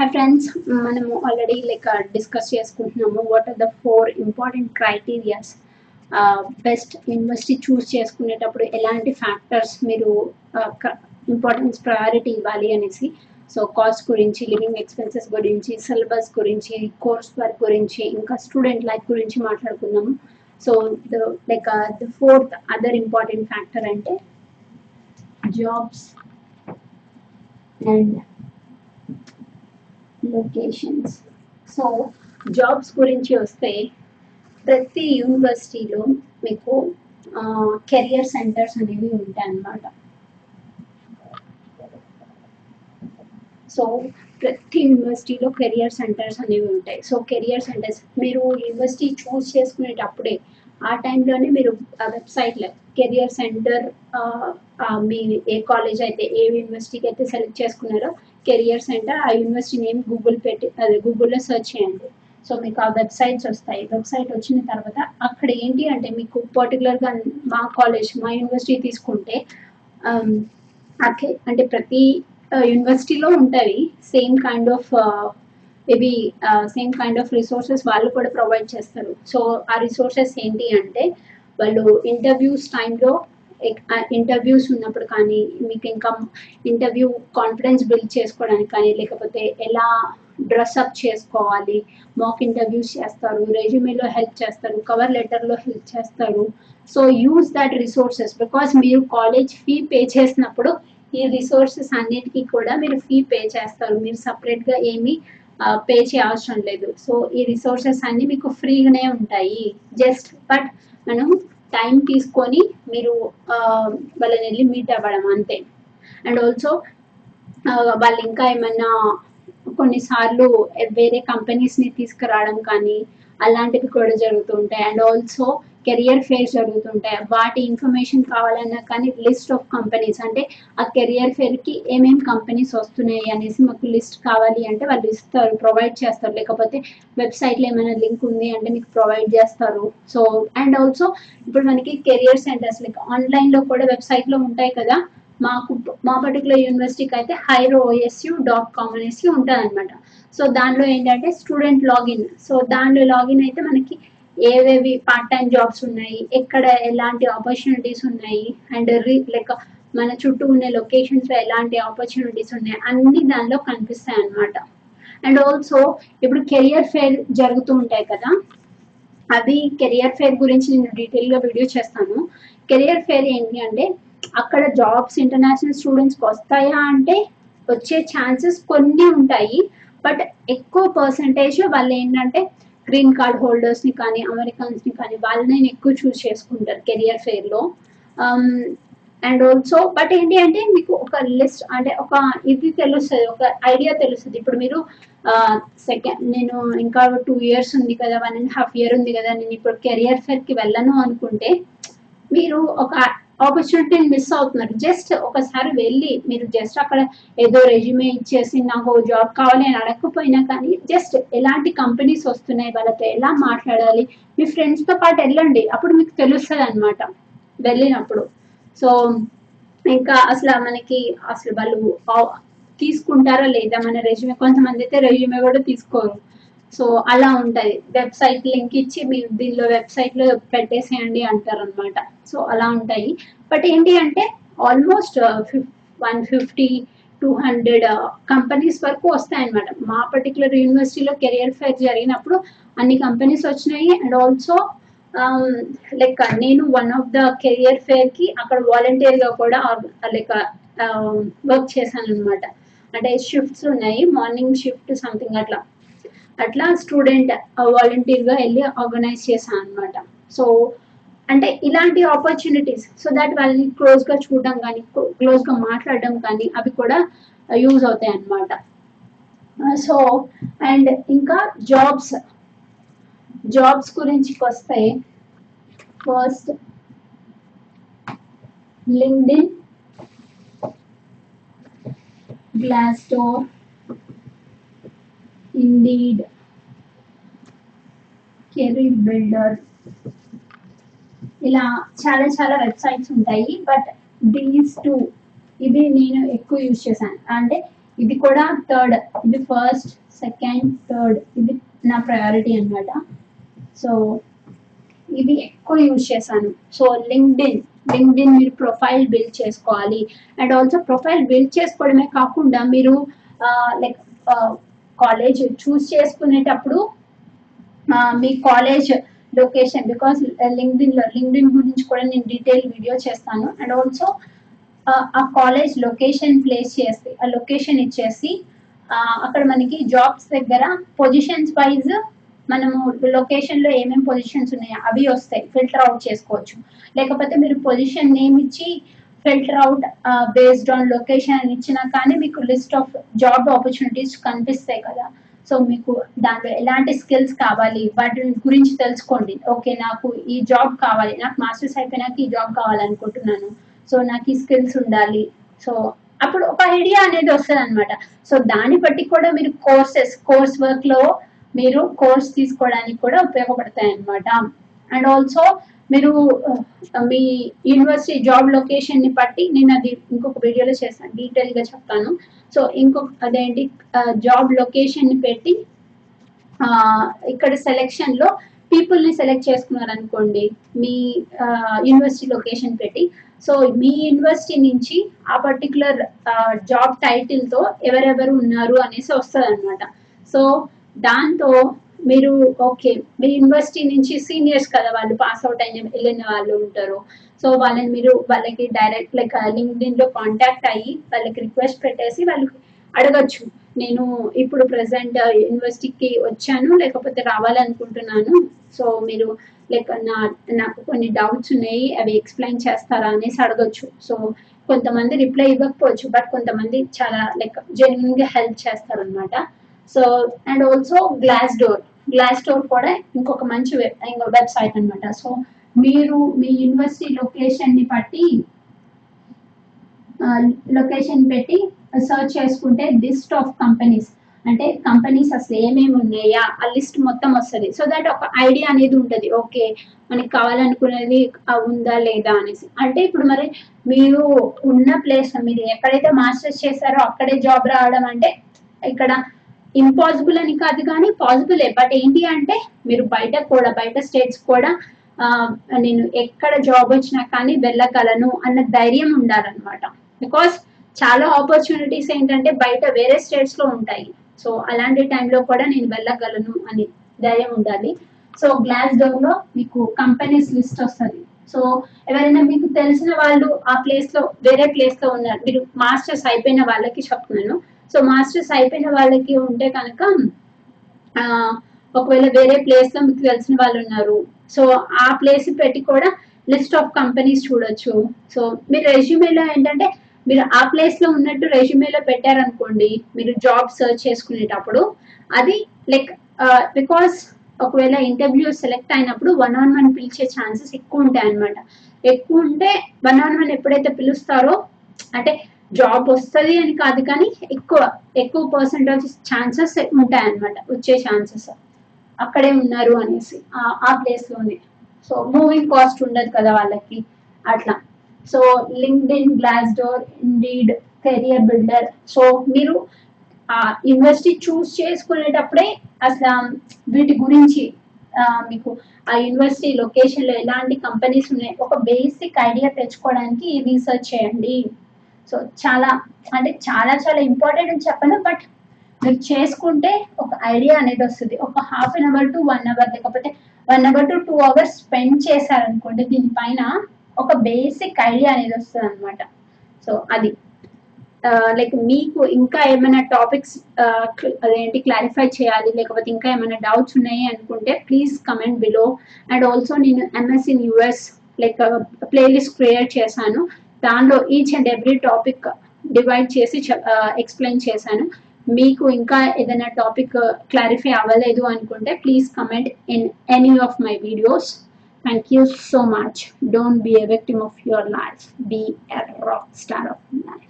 High friends మనము already like discuss చేసుకుంటున్నాము. What are the four important criterias best university choose చేసుకునేటప్పుడు ఎలాంటి factors మీరు uh, ఇంపార్టెన్స్ ప్రయారిటీ ఇవ్వాలి అనేసి సో కాస్ట్ గురించి లివింగ్ ఎక్స్పెన్సెస్ గురించి సిలబస్ గురించి కోర్స్ వర్క్ గురించి ఇంకా స్టూడెంట్ లైఫ్ గురించి మాట్లాడుకుందాము. So the like the fourth other important factor అంటే jobs and locations so jobs గురించి వస్తే ప్రతి యూనివర్సిటీలో మీకు కెరియర్ సెంటర్స్ అనేవి ఉంటాయి అన్నమాట. సో ప్రతి యూనివర్సిటీలో కెరియర్ సెంటర్స్ అనేవి ఉంటాయి. సో కెరియర్ సెంటర్స్ మీరు యూనివర్సిటీ చూస్ చేసుకునేటప్పుడే ఆ టైంలోనే మీరు ఆ వెబ్సైట్లో కెరియర్ సెంటర్ మీ ఏ కాలేజ్ అయితే ఏ యూనివర్సిటీకి అయితే సెలెక్ట్ చేసుకున్నారో కెరియర్ సెంటర్ ఆ యూనివర్సిటీ నేమ్ గూగుల్ పెట్టి అదే గూగుల్లో సెర్చ్ చేయండి. సో మీకు ఆ వెబ్సైట్స్ వస్తాయి. వెబ్సైట్ వచ్చిన తర్వాత అక్కడ ఏంటి అంటే మీకు పర్టికులర్గా మా కాలేజ్ మా యూనివర్సిటీ తీసుకుంటే అంటే ప్రతి యూనివర్సిటీలో ఉంటుంది same kind of maybe same kind of resources వాళ్ళు కూడా ప్రొవైడ్ చేస్తారు. సో ఆ రిసోర్సెస్ ఏంటి అంటే వాళ్ళు ఇంటర్వ్యూస్ టైంలో ఇంటర్వ్యూస్ ఉన్నప్పుడు కానీ మీకు ఇంకా ఇంటర్వ్యూ కాన్ఫిడెన్స్ బిల్డ్ చేసుకోవడానికి కానీ లేకపోతే ఎలా డ్రెస్అప్ చేసుకోవాలి మాక్ ఇంటర్వ్యూస్ చేస్తారు రెజ్యూమేలో హెల్ప్ చేస్తారు కవర్ లెటర్లో హెల్ప్ చేస్తారు. So use that resources because మీరు కాలేజ్ ఫీ పే చేసినప్పుడు ఈ రిసోర్సెస్ అన్నిటికీ కూడా మీరు ఫీ పే చేస్తారు. మీరు సపరేట్గా ఏమీ పే చేయవసరం లేదు. సో ఈ రిసోర్సెస్ అన్ని మీకు ఫ్రీగానే ఉంటాయి. జస్ట్ బట్ మనం టైం తీసుకొని మీరు వాళ్ళని వెళ్ళి మీట్ అవ్వడం అంతే. అండ్ ఆల్సో వాళ్ళు ఇంకా ఏమైనా కొన్నిసార్లు వేరే కంపెనీస్ని తీసుకురావడం కానీ అలాంటివి కూడా జరుగుతూ ఉంటాయి. అండ్ ఆల్సో కెరియర్ ఫేర్స్ జరుగుతుంటాయి. వాటి ఇన్ఫర్మేషన్ కావాలన్నా కానీ లిస్ట్ ఆఫ్ కంపెనీస్ అంటే ఆ కెరియర్ ఫేర్కి ఏమేం కంపెనీస్ వస్తున్నాయి అనేసి మాకు లిస్ట్ కావాలి అంటే వాళ్ళు ఇస్తారు ప్రొవైడ్ చేస్తారు. లేకపోతే వెబ్సైట్లో ఏమైనా లింక్ ఉంది అంటే మీకు ప్రొవైడ్ చేస్తారు. సో అండ్ ఆల్సో ఇప్పుడు మనకి కెరియర్ సెంటర్స్ లైక్ ఆన్లైన్లో కూడా వెబ్సైట్లో ఉంటాయి కదా. మాకు మా పర్టికులర్ యూనివర్సిటీకి అయితే హైరో ఓఎస్యూ డాట్ కామ్ అనేసి ఉంటుంది అనమాట సో దానిలో ఏంటంటే స్టూడెంట్ లాగిన్ సో దానిలో లాగిన్ అయితే మనకి ఏవేవి పార్ట్ టైం జాబ్స్ ఉన్నాయి ఎక్కడ ఎలాంటి ఆపర్చునిటీస్ ఉన్నాయి అండ్ లైక్ మన చుట్టూ ఉన్న లొకేషన్స్లో ఎలాంటి ఆపర్చునిటీస్ ఉన్నాయి అన్ని దానిలో కనిపిస్తాయి అన్నమాట. అండ్ ఆల్సో ఇప్పుడు కెరియర్ ఫేర్ జరుగుతూ ఉంటాయి కదా అవి కెరియర్ ఫేర్ గురించి నేను డీటెయిల్గా వీడియో చేస్తాను. కెరియర్ ఫేర్ ఏంటి అంటే అక్కడ జాబ్స్ ఇంటర్నేషనల్ స్టూడెంట్స్కి వస్తాయా అంటే వచ్చే ఛాన్సెస్ కొన్ని ఉంటాయి బట్ ఎక్కువ పర్సంటేజ్ వాళ్ళు ఏంటంటే గ్రీన్ కార్డ్ హోల్డర్స్ని కానీ అమెరికన్స్ని కానీ వాళ్ళని ఎక్కువ చూస్ చేసుకుంటారు కెరియర్ ఫేర్లో అండ్ ఆల్సో బట్ ఏంటి అంటే మీకు ఒక లిస్ట్ అంటే ఒక ఇది తెలుస్తుంది ఒక ఐడియా తెలుస్తుంది. ఇప్పుడు మీరు సెకండ్ నేను ఇంకా టూ ఇయర్స్ ఉంది కదా వన్ అండ్ హాఫ్ ఇయర్ ఉంది కదా నేను ఇప్పుడు కెరియర్ ఫేర్కి వెళ్ళను అనుకుంటే మీరు ఒక ఆపర్చునిటీని మిస్ అవుతున్నారు. జస్ట్ ఒకసారి వెళ్ళి మీరు జస్ట్ అక్కడ ఏదో రెజ్యూమే ఇచ్చేసి నాకు జాబ్ కావాలి అని అడగకపోయినా కానీ జస్ట్ ఎలాంటి కంపెనీస్ వస్తున్నాయి వాళ్ళతో ఎలా మాట్లాడాలి? మీ ఫ్రెండ్స్తో పాటు వెళ్ళండి. అప్పుడు మీకు తెలుస్తుంది అనమాట వెళ్ళినప్పుడు. సో ఇంకా అసలు మనకి అసలు వాళ్ళు తీసుకుంటారా లేదా మన రెజ్యూమే కొంతమంది అయితే రెజ్యూమే కూడా తీసుకోరు. సో అలా ఉంటుంది వెబ్సైట్ లింక్ ఇచ్చి మీరు దీనిలో వెబ్సైట్లో పెట్టేసేయండి అంటారు అనమాట సో అలా ఉంటాయి. బట్ ఏంటి అంటే almost one fifty two hundred companies వరకు వస్తాయన్నమాట. మా పర్టికులర్ యూనివర్సిటీలో కెరియర్ ఫేర్ జరిగినప్పుడు అన్ని కంపెనీస్ వచ్చినాయి. అండ్ ఆల్సో లైక్ నేను వన్ ఆఫ్ ద కెరియర్ ఫేర్కి అక్కడ వాలంటీర్గా కూడా లైక్ వర్క్ చేశాను అనమాట అంటే షిఫ్ట్స్ ఉన్నాయి. మార్నింగ్ షిఫ్ట్ సంథింగ్ అట్లా. అట్లా స్టూడెంట్ వాలంటీర్గా వెళ్ళి ఆర్గనైజ్ చేశాను అనమాట సో అంటే ఇలాంటి ఆపర్చునిటీస్ సో దట్ వాళ్ళని క్లోజ్గా చూడడం కానీ క్లోజ్గా మాట్లాడడం కానీ అవి కూడా యూజ్ అవుతాయి అన్నమాట సో అండ్ ఇంకా జాబ్స్ జాబ్స్ గురించి వస్తే first LinkedIn glass indeed. Career builder ఇలా చాలా చాలా వెబ్సైట్స్ ఉంటాయి బట్ దీస్ టూ ఇది నేను ఎక్కువ యూజ్ చేశాను. అంటే ఇది కూడా థర్డ్ ఇది ఫస్ట్ సెకండ్ థర్డ్ ఇది నా ప్రయారిటీ అన్నమాట. సో ఇది ఎక్కువ యూజ్ చేశాను. సో లింక్డ్ఇన్ లింక్డ్ఇన్ మీరు ప్రొఫైల్ బిల్డ్ చేసుకోవాలి. అండ్ ఆల్సో ప్రొఫైల్ బిల్డ్ చేసుకోవడమే కాకుండా మీరు లైక్ కాలేజ్ చూస్ చేసుకునేటప్పుడు మీ కాలేజ్ లొకేషన్ బికాస్ లింక్డ్ఇన్లో లింక్డ్ఇన్ గురించి కూడా నేను డీటెయిల్ వీడియో చేస్తాను. అండ్ ఆల్సో ఆ కాలేజ్ లొకేషన్ ప్లేస్ చేసి ఆ లొకేషన్ ఇచ్చేసి అక్కడ మనకి జాబ్స్ దగ్గర పొజిషన్స్ వైజ్ మనము లొకేషన్లో ఏమేమి పొజిషన్స్ ఉన్నాయో అవి వస్తాయి. ఫిల్టర్ అవుట్ చేసుకోవచ్చు. లేకపోతే మీరు పొజిషన్ నేమ్ ఇచ్చి filter out based on location అని ఇచ్చినా కానీ మీకు లిస్ట్ ఆఫ్ జాబ్ ఆపర్చునిటీస్ కనిపిస్తాయి కదా. సో మీకు దాంట్లో ఎలాంటి స్కిల్స్ కావాలి? వాటి గురించి తెలుసుకోండి. ఓకే నాకు ఈ జాబ్ కావాలి. నాకు మాస్టర్స్ అయిపోయినాక ఈ జాబ్ కావాలనుకుంటున్నాను. సో నాకు ఈ స్కిల్స్ ఉండాలి. సో అప్పుడు ఒక ఐడియా అనేది వస్తుంది అనమాట సో దాన్ని బట్టి కూడా మీరు కోర్సెస్ కోర్స్ వర్క్లో మీరు కోర్స్ తీసుకోవడానికి కూడా ఉపయోగపడతాయి అన్నమాట అండ్ ఆల్సో మీరు uh, మీ యూనివర్సిటీ జాబ్ లొకేషన్ని బట్టి నేను అది ఇంకొక వీడియోలో చేస్తాను డీటెయిల్గా చెప్తాను. సో ఇంకొక అదేంటి జాబ్ లొకేషన్ని పెట్టి ఇక్కడ సెలెక్షన్లో పీపుల్ని సెలెక్ట్ చేసుకున్నారు అనుకోండి మీ యూనివర్సిటీ లొకేషన్ పెట్టి. సో మీ యూనివర్సిటీ నుంచి ఆ పర్టికులర్ జాబ్ టైటిల్తో ఎవరెవరు ఉన్నారు అనేసి వస్తుంది అనమాట సో దాంతో మీరు ఓకే మీ యూనివర్సిటీ నుంచి సీనియర్స్ కదా వాళ్ళు పాస్ అవుట్ అయిన వెళ్ళిన వాళ్ళు ఉంటారు. సో వాళ్ళని మీరు వాళ్ళకి డైరెక్ట్ లైక్ లింక్డ్ఇన్లో కాంటాక్ట్ అయ్యి వాళ్ళకి రిక్వెస్ట్ పెట్టేసి వాళ్ళకి అడగచ్చు. నేను ఇప్పుడు ప్రజెంట్ యూనివర్సిటీకి వచ్చాను లేకపోతే రావాలనుకుంటున్నాను. సో మీరు లైక్ నా నాకు కొన్ని డౌట్స్ ఉన్నాయి అవి ఎక్స్ప్లెయిన్ చేస్తారా అనేసి అడగచ్చు. సో కొంతమంది రిప్లై ఇవ్వకపోవచ్చు బట్ కొంతమంది చాలా లైక్ జెన్యున్గా హెల్ప్ చేస్తారు అనమాట so and also Glassdoor Glassdoor కూడా ఇంకొక మంచి వెబ్సైట్ అన్నమాట. సో మీరు మీ యూనివర్సిటీ లొకేషన్ని బట్టి లొకేషన్ పెట్టి సర్చ్ చేసుకుంటే లిస్ట్ ఆఫ్ కంపెనీస్ అంటే కంపెనీస్ అసలు ఏమేమి ఉన్నాయా? ఆ లిస్ట్ మొత్తం వస్తుంది. సో దట్ ఒక ఐడియా అనేది ఉంటుంది. ఓకే మనకి కావాలనుకునేది ఉందా లేదా అనేసి. అంటే ఇప్పుడు మరి మీరు ఉన్న ప్లేస్ మీరు ఎక్కడైతే మాస్టర్స్ చేశారో అక్కడే జాబ్ రావడం అంటే ఇక్కడ ఇంపాసిబుల్ అని కాదు కానీ పాసిబులే బట్ ఏంటి అంటే మీరు బయట కూడా బయట స్టేట్స్ కూడా నేను ఎక్కడ జాబ్ వచ్చినా కానీ వెళ్ళగలను అన్న ధైర్యం ఉండాలన్నమాట. బికాస్ చాలా ఆపర్చునిటీస్ ఏంటంటే బయట వేరే స్టేట్స్లో ఉంటాయి. సో అలాంటి టైంలో కూడా నేను వెళ్ళగలను అని ధైర్యం ఉండాలి. సో గ్లాస్ డోర్లో మీకు కంపెనీస్ లిస్ట్ వస్తుంది. సో ఎవరైనా మీకు తెలిసిన వాళ్ళు ఆ ప్లేస్లో వేరే ప్లేస్లో ఉన్నారు. మీరు మాస్టర్స్ అయిపోయిన వాళ్ళకి చెప్తున్నాను. సో మాస్టర్స్ అయిపోయిన వాళ్ళకి ఉంటే కనుక ఒకవేళ వేరే ప్లేస్లో మీకు తెలిసిన వాళ్ళు ఉన్నారు. సో ఆ ప్లేస్ పెట్టి కూడా లిస్ట్ ఆఫ్ కంపెనీస్ చూడొచ్చు. సో మీరు రెజ్యూమేలో ఏంటంటే మీరు ఆ ప్లేస్లో ఉన్నట్టు రెజ్యూమేలో పెట్టారనుకోండి మీరు జాబ్ సర్చ్ చేసుకునేటప్పుడు అది లైక్ బికాస్ ఒకవేళ ఇంటర్వ్యూ సెలెక్ట్ అయినప్పుడు వన్ ఆన్ వన్ పిలిచే ఛాన్సెస్ ఎక్కువ ఉంటాయి అన్నమాట ఎక్కువ ఉంటే వన్ ఆన్ వన్ ఎప్పుడైతే పిలుస్తారో అంటే జాబ్ వస్తుంది అని కాదు కానీ ఎక్కువ ఎక్కువ పర్సెంటేజ్ ఛాన్సెస్ ఉంటాయి అన్నమాట వచ్చే ఛాన్సెస్ అక్కడే ఉన్నారు అనేసి ఆ- ప్లేస్లోనే సో మూవింగ్ కాస్ట్ ఉండదు కదా వాళ్ళకి అట్లా. So LinkedIn Glassdoor Indeed career builder so మీరు ఆ యూనివర్సిటీ చూస్ చేసుకునేటప్పుడే అసలు వీటి గురించి మీకు ఆ యూనివర్సిటీ లొకేషన్లో ఎలాంటి కంపెనీస్ ఉన్నాయి ఒక బేసిక్ ఐడియా తెచ్చుకోవడానికి రీసెర్చ్ చేయండి. సో చాలా అంటే చాలా చాలా ఇంపార్టెంట్ అని చెప్పను బట్ మీరు చేసుకుంటే ఒక ఐడియా అనేది వస్తుంది. ఒక half an hour to one hour లేకపోతే one hour to two hours spend చేశారనుకోండి దీనిపైన ఒక బేసిక్ ఐడియా అనేది వస్తుంది అనమాట సో అది లైక్ మీకు ఇంకా ఏమైనా టాపిక్స్ అదేంటి క్లారిఫై చేయాలి లేకపోతే ఇంకా ఏమైనా డౌట్స్ ఉన్నాయి అనుకుంటే please comment below and also నేను MS in US like playlist create చేశాను. దానిలో each and every topic divide చేసి ఎక్స్ప్లెయిన్ చేశాను. మీకు ఇంకా ఏదైనా టాపిక్ క్లారిఫై అవ్వలేదు అనుకుంటే please comment in any of my videos thank you so much don't be a victim of your life be a rock star of life